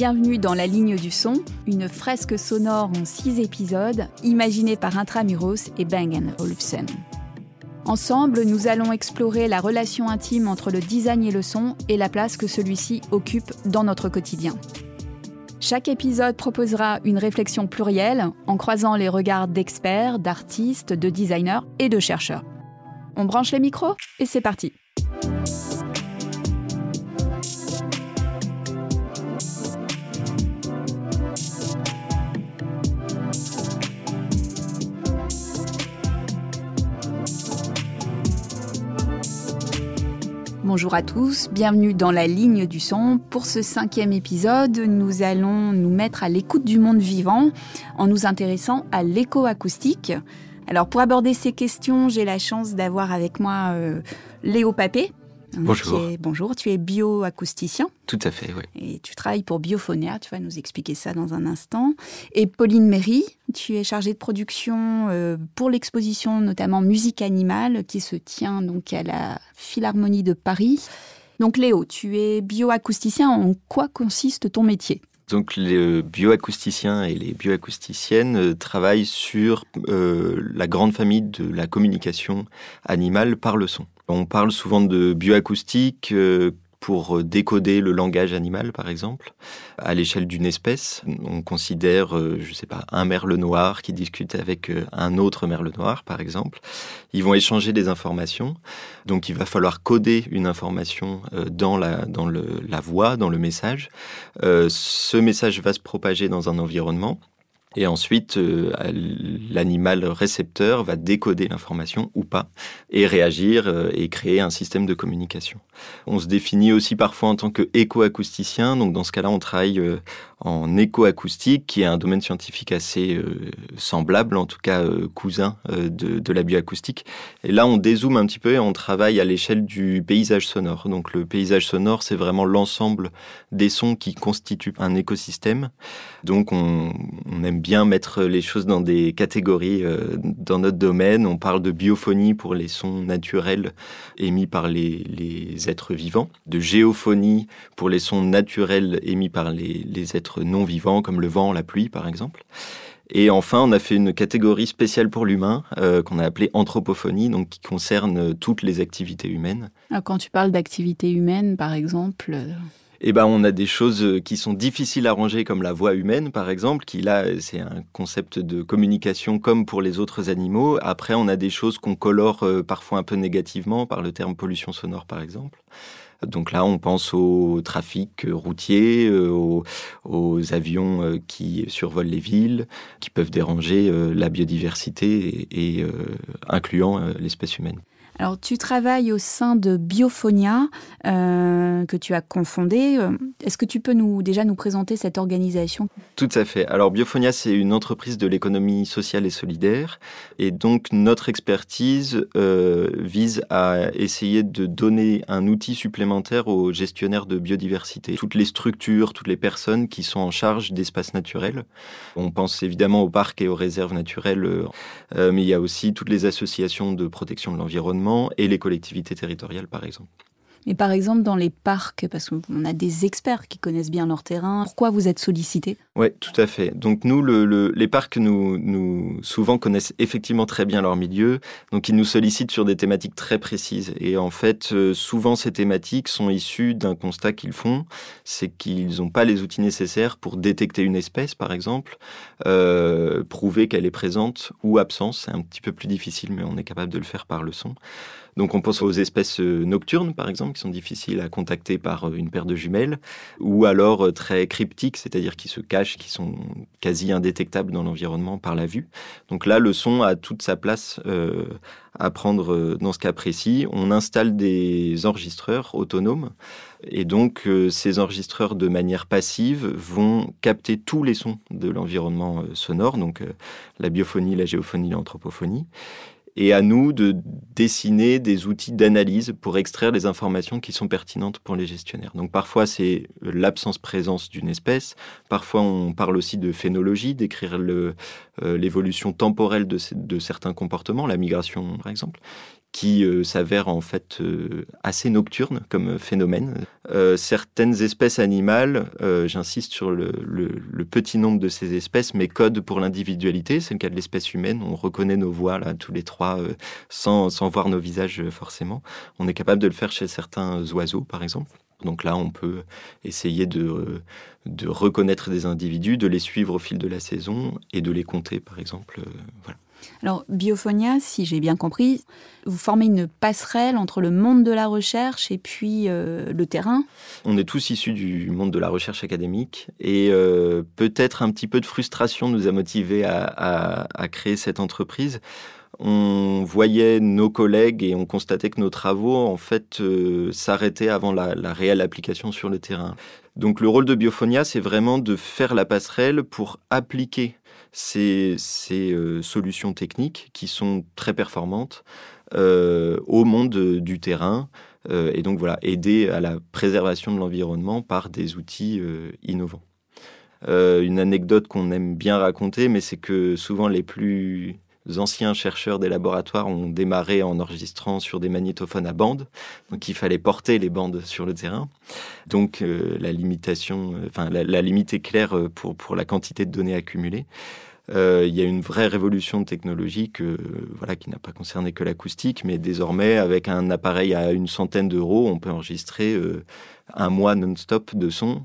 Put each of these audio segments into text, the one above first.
Bienvenue dans La Ligne du Son, une fresque sonore en six épisodes, imaginée par Intramuros et Bang Olufsen. Ensemble, nous allons explorer la relation intime entre le design et le son et la place que celui-ci occupe dans notre quotidien. Chaque épisode proposera une réflexion plurielle en croisant les regards d'experts, d'artistes, de designers et de chercheurs. On branche les micros et c'est parti. Bonjour à tous, bienvenue dans la ligne du son. Pour ce cinquième épisode, nous allons nous mettre à l'écoute du monde vivant en nous intéressant à l'écoacoustique. Alors pour aborder ces questions, j'ai la chance d'avoir avec moi euh, Léo Papé. Bonjour. bonjour, tu es bioacousticien. Tout à fait, oui. Et tu travailles pour Biophonia, tu vas nous expliquer ça dans un instant. Et Pauline Méry, tu es chargée de production euh, pour l'exposition notamment Musique animale qui se tient donc à la Philharmonie de Paris. Donc Léo, tu es bioacousticien. En quoi consiste ton métier? Donc les bioacousticiens et les bioacousticiennes euh, travaillent sur euh, la grande famille de la communication animale par le son. On parle souvent de bioacoustique euh, pour décoder le langage animal, par exemple, à l'échelle d'une espèce. On considère, euh, je ne sais pas, un merle noir qui discute avec euh, un autre merle noir, par exemple. Ils vont échanger des informations. Donc, il va falloir coder une information dans la voix, dans le message. Ce message va se propager dans un environnement. Et ensuite, euh, l'animal récepteur va décoder l'information ou pas et réagir euh, et créer un système de communication. On se définit aussi parfois en tant qu'écoacousticien. Donc dans ce cas-là, on travaille euh, en écoacoustique, qui est un domaine scientifique assez semblable, en tout cas cousin de, de, la bioacoustique. Et là, on dézoome un petit peu et on travaille à l'échelle du paysage sonore. Donc le paysage sonore, c'est vraiment l'ensemble des sons qui constituent un écosystème. Donc on, aime bien mettre les choses dans des catégories euh, dans notre domaine. On parle de biophonie pour les sons naturels émis par les, êtres vivants, de géophonie pour les sons naturels émis par les, êtres non vivants, comme le vent, la pluie par exemple. Et enfin, on a fait une catégorie spéciale pour l'humain euh, qu'on a appelée anthropophonie, donc qui concerne toutes les activités humaines. quand tu parles d'activités humaines, par exemple, eh ben, on a des choses euh, qui sont difficiles à ranger, comme la voix humaine, par exemple, qui là, c'est un concept de communication comme pour les autres animaux. Après, on a des choses qu'on colore euh, parfois un peu négativement par le terme pollution sonore, par exemple. Donc là, on pense au trafic routier, euh, aux, avions qui survolent les villes, qui peuvent déranger la biodiversité et incluant l'espèce humaine. Alors, tu travailles au sein de Biophonia, euh, que tu as confondé. Euh, est-ce que tu peux nous, déjà nous présenter cette organisation? Tout à fait. Alors, Biophonia, c'est une entreprise de l'économie sociale et solidaire. Et donc, notre expertise euh, vise à essayer de donner un outil supplémentaire aux gestionnaires de biodiversité. Toutes les structures, toutes les personnes qui sont en charge d'espaces naturels. On pense évidemment aux parcs et aux réserves naturelles, mais il y a aussi toutes les associations de protection de l'environnement et les collectivités territoriales, par exemple. Mais par exemple, dans les parcs, parce qu'on a des experts qui connaissent bien leur terrain, pourquoi vous êtes sollicité? Oui, tout à fait. Donc nous, les parcs, nous, souvent connaissent effectivement très bien leur milieu, donc ils nous sollicitent sur des thématiques très précises. Et en fait, euh, souvent, ces thématiques sont issues d'un constat qu'ils font, c'est qu'ils n'ont pas les outils nécessaires pour détecter une espèce, par exemple, euh, prouver qu'elle est présente ou absente. C'est un petit peu plus difficile, mais on est capable de le faire par le son. Donc on pense aux espèces euh, nocturnes, par exemple, qui sont difficiles à contacter par euh, une paire de jumelles, ou alors euh, très cryptiques, c'est-à-dire qui se cachent, qui sont quasi indétectables dans l'environnement par la vue. Donc là, le son a toute sa place à prendre dans ce cas précis. On installe des enregistreurs autonomes. Et donc, ces enregistreurs, de manière passive, vont capter tous les sons de l'environnement sonore, donc la biophonie, la géophonie, l'anthropophonie et à nous de dessiner des outils d'analyse pour extraire les informations qui sont pertinentes pour les gestionnaires. Donc parfois c'est l'absence-présence d'une espèce, parfois on parle aussi de phénologie, d'écrire euh, l'évolution temporelle de, de, certains comportements, la migration par exemple. Qui euh, s'avère en fait euh, assez nocturne comme phénomène. Euh, certaines espèces animales, j'insiste sur le, petit nombre de ces espèces, mais codent pour l'individualité. C'est le cas de l'espèce humaine. On reconnaît nos voix là tous les trois sans, voir nos visages forcément. On est capable de le faire chez certains oiseaux, par exemple. Donc là, on peut essayer de, de reconnaître des individus, de les suivre au fil de la saison et de les compter, par exemple. voilà. Alors, Biophonia, si j'ai bien compris, vous formez une passerelle entre le monde de la recherche et puis euh, le terrain On est tous issus du monde de la recherche académique et euh, peut-être un petit peu de frustration nous a motivés à, créer cette entreprise on voyait nos collègues et on constatait que nos travaux, en fait, euh, s'arrêtaient avant la, réelle application sur le terrain. Donc le rôle de Biophonia, c'est vraiment de faire la passerelle pour appliquer ces, euh, solutions techniques qui sont très performantes euh, au monde du terrain. Euh, et donc voilà, aider à la préservation de l'environnement par des outils innovants. une anecdote qu'on aime bien raconter, mais c'est que souvent les plus anciens chercheurs des laboratoires ont démarré en enregistrant sur des magnétophones à bande. Donc il fallait porter les bandes sur le terrain. Donc euh, la limitation, euh, enfin la, limite est claire euh, pour, pour la quantité de données accumulées. Il y a une vraie révolution technologique voilà, qui n'a pas concerné que l'acoustique, mais désormais, avec un appareil à une centaine d'euros, on peut enregistrer un mois non-stop de son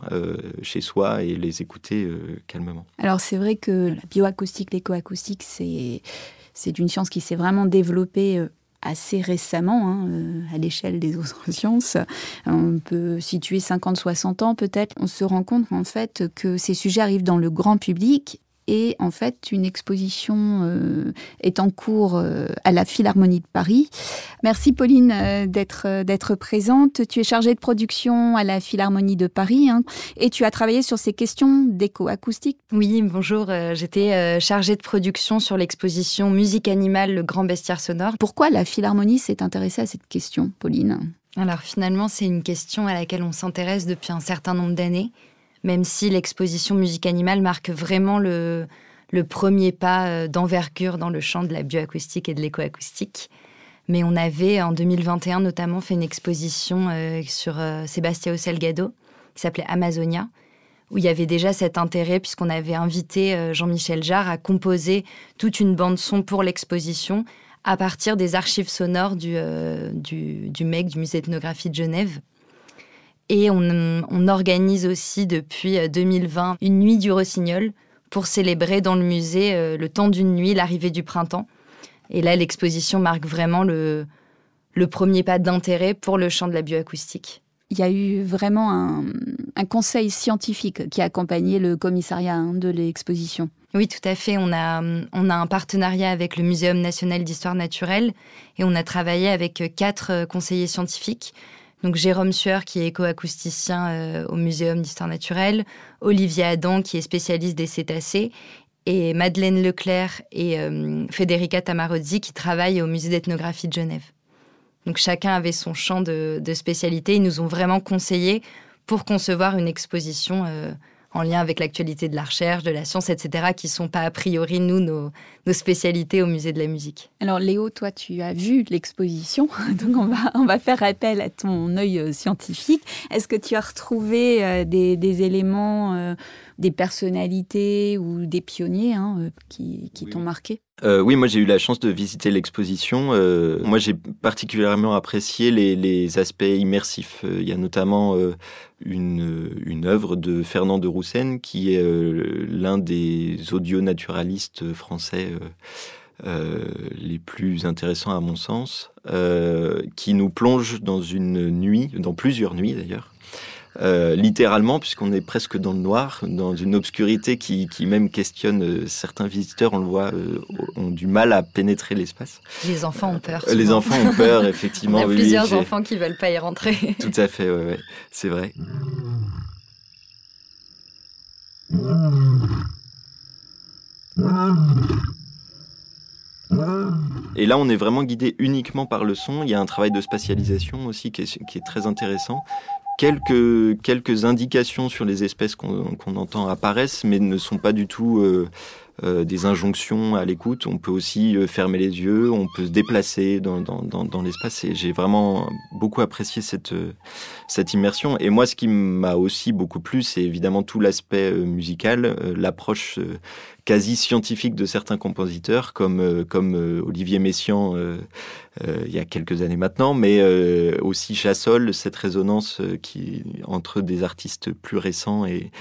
chez soi et les écouter calmement. Alors c'est vrai que la bioacoustique, l'écoacoustique, c'est une science qui s'est vraiment développée euh, assez récemment hein, euh, à l'échelle des autres sciences. On peut situer 50-60 ans peut-être. On se rend compte en fait que ces sujets arrivent dans le grand public et en fait, une exposition euh, est en cours euh, à la Philharmonie de Paris. Merci Pauline euh, d'être d'être présente. Tu es chargée de production à la Philharmonie de Paris hein, et tu as travaillé sur ces questions d'éco-acoustique. Oui, bonjour. J'étais chargée de production sur l'exposition Musique animale, le grand bestiaire sonore. Pourquoi la Philharmonie s'est intéressée à cette question, Pauline? Alors finalement, c'est une question à laquelle on s'intéresse depuis un certain nombre d'années même si l'exposition musique animale marque vraiment le, premier pas euh, d'envergure dans le champ de la bioacoustique et de l'écoacoustique. Mais on avait en 2021 notamment fait une exposition euh, sur euh, Salgado qui s'appelait Amazonia, où il y avait déjà cet intérêt puisqu'on avait invité Jean-Michel Jarre à composer toute une bande son pour l'exposition à partir des archives sonores du, du, du MEC, du Musée d'ethnographie de Genève. Et on, organise aussi depuis 2020 euh, une nuit du rossignol pour célébrer dans le musée euh, le temps d'une nuit l'arrivée du printemps. Et là, l'exposition marque vraiment le, le premier pas d'intérêt pour le champ de la bioacoustique. Il y a eu vraiment un, conseil scientifique qui a accompagné le commissariat hein, de l'exposition. Oui, tout à fait. On a, on a un partenariat avec le Muséum national d'histoire naturelle et on a travaillé avec quatre euh, conseillers scientifiques donc Jérôme Sueur, qui est écoacousticien euh, au Muséum d'histoire naturelle, Olivier Adam, qui est spécialiste des cétacés, et Madeleine Leclerc et euh, Federica Tamarozzi, qui travaillent au Musée d'ethnographie de Genève. Donc chacun avait son champ de, spécialité. Ils nous ont vraiment conseillé pour concevoir une exposition euh, en lien avec l'actualité de la recherche, de la science, etc., qui sont pas a priori, nous, nos, spécialités au musée de la musique. Alors Léo, toi, tu as vu l'exposition, donc on va, on va faire appel à ton œil euh, scientifique. Est-ce que tu as retrouvé euh, des, éléments, euh, des personnalités ou des pionniers hein, qui, t'ont marqué? Oui, moi j'ai eu la chance de visiter l'exposition. moi j'ai particulièrement apprécié les, aspects immersifs. Il y a notamment une, une œuvre de Fernand de Roussen, qui est euh, l'un des audio-naturalistes français euh, euh, les plus intéressants à mon sens, qui nous plonge dans une nuit, dans plusieurs nuits d'ailleurs, euh, littéralement, puisqu'on est presque dans le noir, dans une obscurité qui, même questionne euh, certains visiteurs, on le voit, euh, ont du mal à pénétrer l'espace. Les enfants ont peur. les enfants ont peur, effectivement. Il y a plusieurs enfants qui veulent pas y rentrer. Tout à fait, ouais, c'est vrai. Et là, on est vraiment guidé uniquement par le son. Il y a un travail de spatialisation aussi qui est très intéressant quelques, quelques indications sur les espèces qu'on entend apparaissent, mais ne sont pas du tout euh, des injonctions à l'écoute. On peut aussi fermer les yeux, on peut se déplacer dans, l'espace. Et j'ai vraiment beaucoup apprécié cette, cette immersion. Et moi, ce qui m'a aussi beaucoup plu, c'est évidemment tout l'aspect musical, l'approche quasi scientifique de certains compositeurs, comme, euh, euh, Olivier Messiaen euh, il y a quelques années maintenant, mais aussi Chassol, cette résonance qui, entre des artistes plus récents et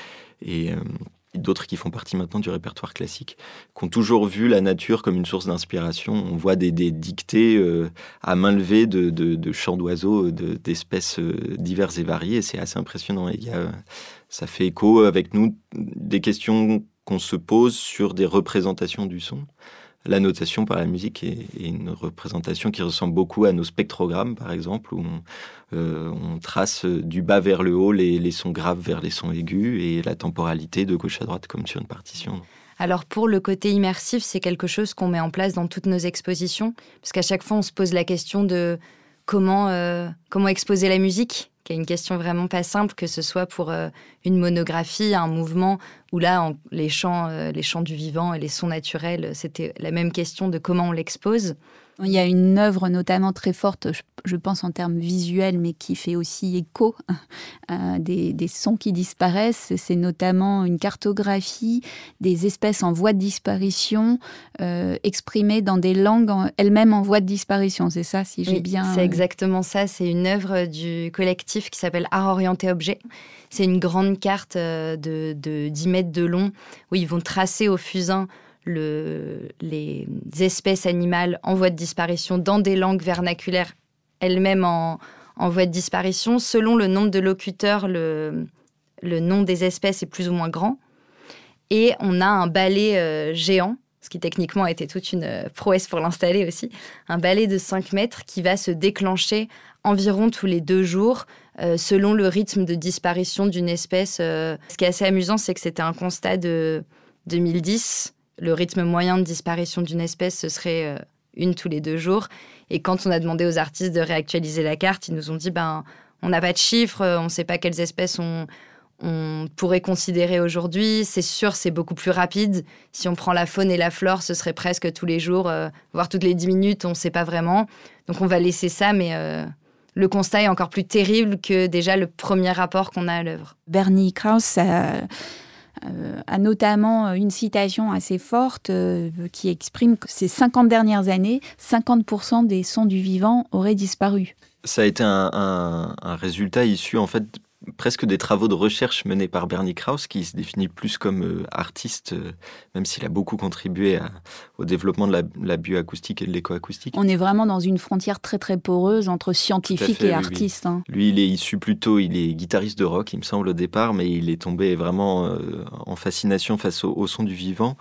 d'autres qui font partie maintenant du répertoire classique, qui ont toujours vu la nature comme une source d'inspiration. On voit des, dictées à main levée de, chants d'oiseaux d'espèces diverses et variées. C'est assez impressionnant. a, ça fait écho avec nous des questions qu'on se pose sur des représentations du son. La notation par la musique est, une représentation qui ressemble beaucoup à nos spectrogrammes, par exemple, où on, euh, trace du bas vers le haut les, sons graves vers les sons aigus et la temporalité de gauche à droite comme sur une partition. Alors pour le côté immersif, c'est quelque chose qu'on met en place dans toutes nos expositions, parce qu'à chaque fois on se pose la question de comment, euh, comment exposer la musique? Qui est une question vraiment pas simple, que ce soit pour euh, une monographie, un mouvement, ou là, les, chants, euh, les chants du vivant et les sons naturels, c'était la même question de comment on l'expose. Il y a une œuvre notamment très forte, je pense en termes visuels, mais qui fait aussi écho euh, des, sons qui disparaissent. C'est notamment une cartographie des espèces en voie de disparition euh, exprimées dans des langues elles-mêmes en voie de disparition. C'est ça, si j'ai bien. C'est euh, exactement ça. C'est une œuvre du collectif qui s'appelle Art Orienté Objet. C'est une grande carte de, de 10 mètres de long où ils vont tracer au fusain le, les espèces animales en voie de disparition dans des langues vernaculaires elles-mêmes en, voie de disparition. Selon le nombre de locuteurs, le, le nom des espèces est plus ou moins grand. Et on a un balai euh, géant, ce qui techniquement été toute une euh, prouesse pour l'installer aussi, un balai de 5 mètres qui va se déclencher environ tous les deux jours euh, selon le rythme de disparition d'une espèce. ce qui est assez amusant, c'est que c'était un constat de 2010 le rythme moyen de disparition d'une espèce, ce serait euh, une tous les deux jours. Et quand on a demandé aux artistes de réactualiser la carte, ils nous ont dit ben, on n'a pas de chiffres, on ne sait pas quelles espèces on, pourrait considérer aujourd'hui. C'est sûr, c'est beaucoup plus rapide. Si on prend la faune et la flore, ce serait presque tous les jours, euh, voire toutes les dix minutes, on ne sait pas vraiment. Donc on va laisser ça, mais euh, le constat est encore plus terrible que déjà le premier rapport qu'on a à l'œuvre. Bernie Krauss, a notamment une citation assez forte euh, qui exprime que ces 50 dernières années, 50% des sons du vivant auraient disparu. Ça a été un, un résultat issu en fait presque des travaux de recherche menés par Bernie Krauss, qui se définit plus comme euh, artiste, euh, même s'il a beaucoup contribué au développement de la, bioacoustique et de l'écoacoustique. On est vraiment dans une frontière très très poreuse entre scientifique et artiste. Hein. Lui, il est issu plutôt, il est guitariste de rock, il me semble au départ, mais il est tombé vraiment euh, en fascination face au son du vivant.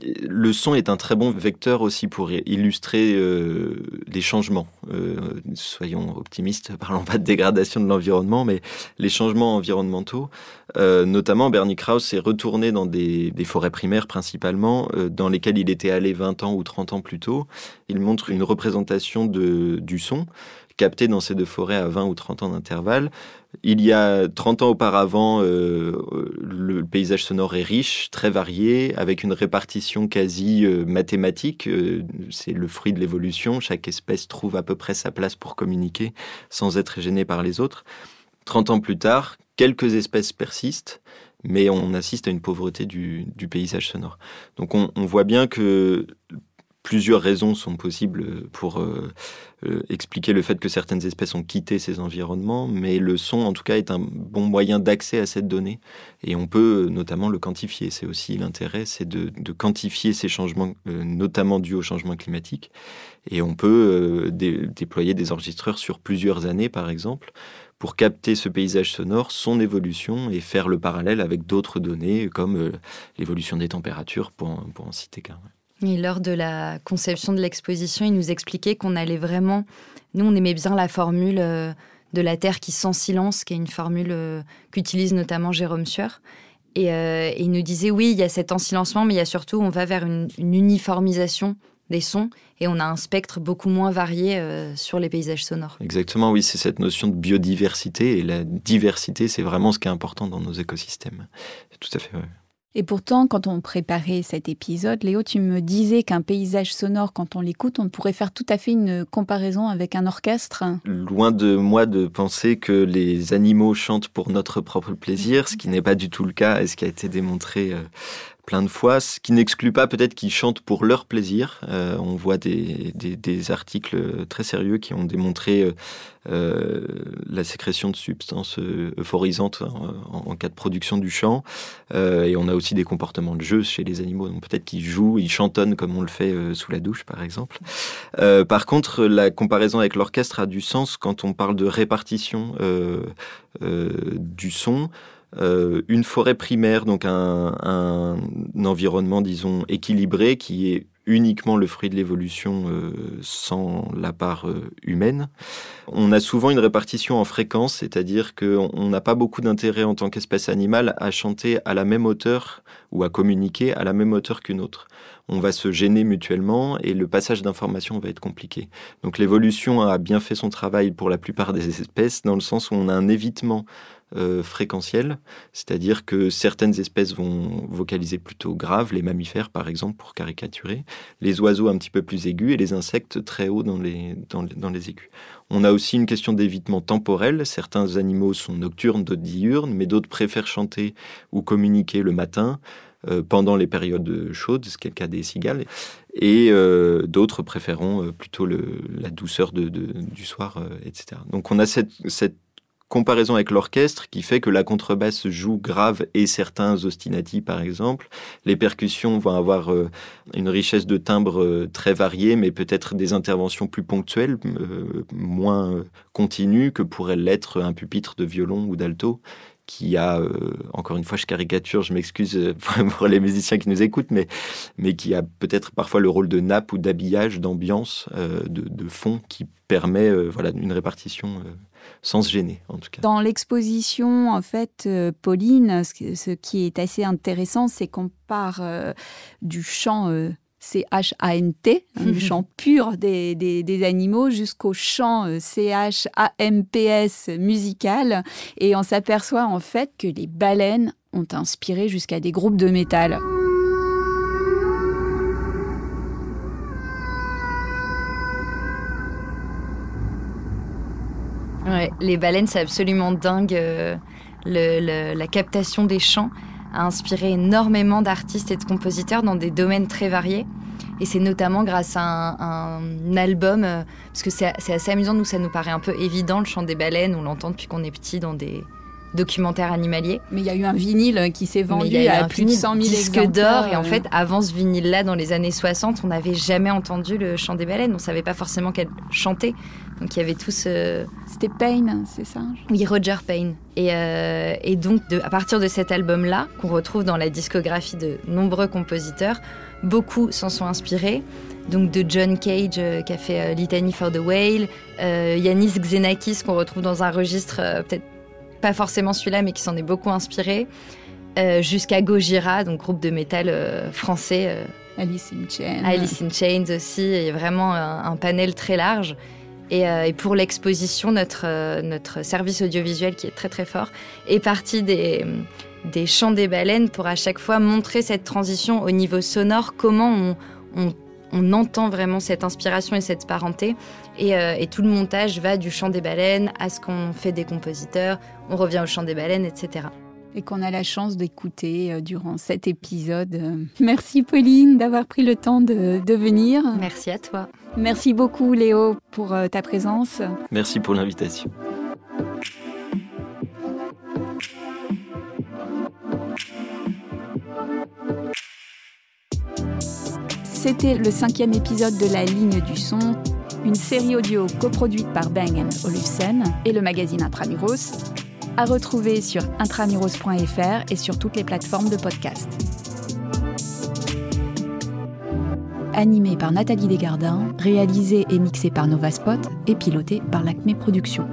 Le son est un très bon vecteur aussi pour illustrer euh, les changements. Euh, soyons optimistes, parlons pas de dégradation de l'environnement, mais les changements environnementaux. Euh, notamment, Bernie Krauss est retourné dans des, forêts primaires principalement, dans lesquelles il était allé 20 ans ou 30 ans plus tôt. Il montre une représentation du son capté dans ces deux forêts à 20 ou 30 ans d'intervalle. Il y a 30 ans auparavant, euh, le paysage sonore est riche, très varié, avec une répartition quasi euh, mathématique. Euh, c'est le fruit de l'évolution. Chaque espèce trouve à peu près sa place pour communiquer sans être gênée par les autres. 30 ans plus tard, quelques espèces persistent, mais on assiste à une pauvreté du, paysage sonore. Donc on, on voit bien que plusieurs raisons sont possibles pour euh, euh, expliquer le fait que certaines espèces ont quitté ces environnements, mais le son, en tout cas, est un bon moyen d'accès à cette donnée. Et on peut euh, notamment le quantifier. C'est aussi l'intérêt, c'est de, quantifier ces changements, notamment dus au changement climatique. Et on peut déployer des enregistreurs sur plusieurs années, par exemple, pour capter ce paysage sonore, son évolution, et faire le parallèle avec d'autres données, comme l'évolution des températures, pour, pour en citer qu'un. Et lors de la conception de l'exposition, il nous expliquait qu'on allait vraiment. Nous, on aimait bien la formule euh, de la Terre qui sent silence, qui est une formule euh, qu'utilise notamment Jérôme Sueur. Euh, et, il nous disait oui, il y a cet ensilencement, mais il y a surtout, on va vers une, uniformisation des sons et on a un spectre beaucoup moins varié sur les paysages sonores. Exactement, oui, c'est cette notion de biodiversité et la diversité, c'est vraiment ce qui est important dans nos écosystèmes. Tout à fait. Et pourtant, quand on préparait cet épisode, Léo, tu me disais qu'un paysage sonore, quand on l'écoute, on pourrait faire tout à fait une comparaison avec un orchestre. Loin de moi de penser que les animaux chantent pour notre propre plaisir, ce qui n'est pas du tout le cas et ce qui a été démontré euh, plein de fois, ce qui n'exclut pas peut-être qu'ils chantent pour leur plaisir. Euh, on voit des, des, articles très sérieux qui ont démontré euh, euh, la sécrétion de substances euphorisantes en, cas de production du chant. et on a aussi des comportements de jeu chez les animaux. Donc peut-être qu'ils jouent, ils chantonnent comme on le fait sous la douche, par exemple. par contre, la comparaison avec l'orchestre a du sens quand on parle de répartition du son. Euh, une forêt primaire, donc un, environnement, disons, équilibré qui est uniquement le fruit de l'évolution euh, sans la part euh, humaine. On a souvent une répartition en fréquence, c'est-à-dire qu'on n'a pas beaucoup d'intérêt en tant qu'espèce animale à chanter à la même hauteur ou à communiquer à la même hauteur qu'une autre. On va se gêner mutuellement et le passage d'informations va être compliqué. Donc l'évolution a bien fait son travail pour la plupart des espèces dans le sens où on a un évitement euh, fréquentiel, c'est-à-dire que certaines espèces vont vocaliser plutôt grave, les mammifères par exemple pour caricaturer, les oiseaux un petit peu plus aigus et les insectes très hauts dans les, dans, aigus. On a aussi une question d'évitement temporel, certains animaux sont nocturnes, d'autres diurnes, mais d'autres préfèrent chanter ou communiquer le matin euh, pendant les périodes chaudes, ce qui est le cas des cigales, et euh, d'autres préféreront plutôt la douceur du soir, etc. Donc on a cette comparaison avec l'orchestre qui fait que la contrebasse joue grave et certains ostinati par exemple. Les percussions vont avoir euh, une richesse de timbres euh, très variée mais peut-être des interventions plus ponctuelles, euh, moins continues que pourrait l'être un pupitre de violon ou d'alto qui a, encore une fois, je caricature, je m'excuse pour les musiciens qui nous écoutent, mais, qui a peut-être parfois le rôle de nappe ou d'habillage, d'ambiance, de, de, fond, qui permet voilà, une répartition sans se gêner en tout cas. Dans l'exposition, en fait, euh, Pauline, ce, qui est assez intéressant, c'est qu'on part euh, du chant euh, C-H-A-N-T, hein, du chant pur des, des, animaux, jusqu'au chant C-H-A-M-P-S musical. Et on s'aperçoit en fait que les baleines ont inspiré jusqu'à des groupes de métal. Les baleines, c'est absolument dingue. Euh, la captation des chants a inspiré énormément d'artistes et de compositeurs dans des domaines très variés. Et c'est notamment grâce à un, album, euh, parce que c'est assez amusant, nous ça nous paraît un peu évident, le chant des baleines, on l'entend depuis qu'on est petit dans des, documentaire animalier. Mais il y a eu un vinyle qui s'est vendu à plus de 100 000 disques d'or. Et en fait, avant ce vinyle-là, dans les années 60, on n'avait jamais entendu le chant des baleines. On savait pas forcément qu'elles chantaient. Donc il y avait tout ce... C'était Payne, c'est ça Oui, Roger Payne. Et, euh, et donc, de, à partir de cet album-là, qu'on retrouve dans la discographie de nombreux compositeurs, beaucoup s'en sont inspirés. Donc de John Cage euh, qui a fait euh, Litany for the Whale, Yanis Xenakis qu'on retrouve dans un registre peut-être pas forcément celui-là, mais qui s'en est beaucoup inspiré, euh, jusqu'à Gojira, donc groupe de métal euh, français. Euh, Alice in Chains. Alice in Chains aussi, il y a vraiment un, panel très large. Et, pour l'exposition, notre, notre service audiovisuel, qui est très très fort, est parti des, des chants des baleines pour à chaque fois montrer cette transition au niveau sonore, comment on, on on entend vraiment cette inspiration et cette parenté. Euh, et, tout le montage va du chant des baleines à ce qu'on fait des compositeurs, on revient au chant des baleines, etc. Et qu'on a la chance d'écouter euh, durant cet épisode. Merci Pauline d'avoir pris le temps de, de, venir. Merci à toi. Merci beaucoup Léo pour euh, ta présence. Merci pour l'invitation. C'était le cinquième épisode de La Ligne du Son, une série audio coproduite par Bang Olufsen et le magazine Intramuros, à retrouver sur intramuros.fr et sur toutes les plateformes de podcast. Animé par Nathalie Desgardins, réalisé et mixé par Nova Spot et piloté par l'Acme Productions.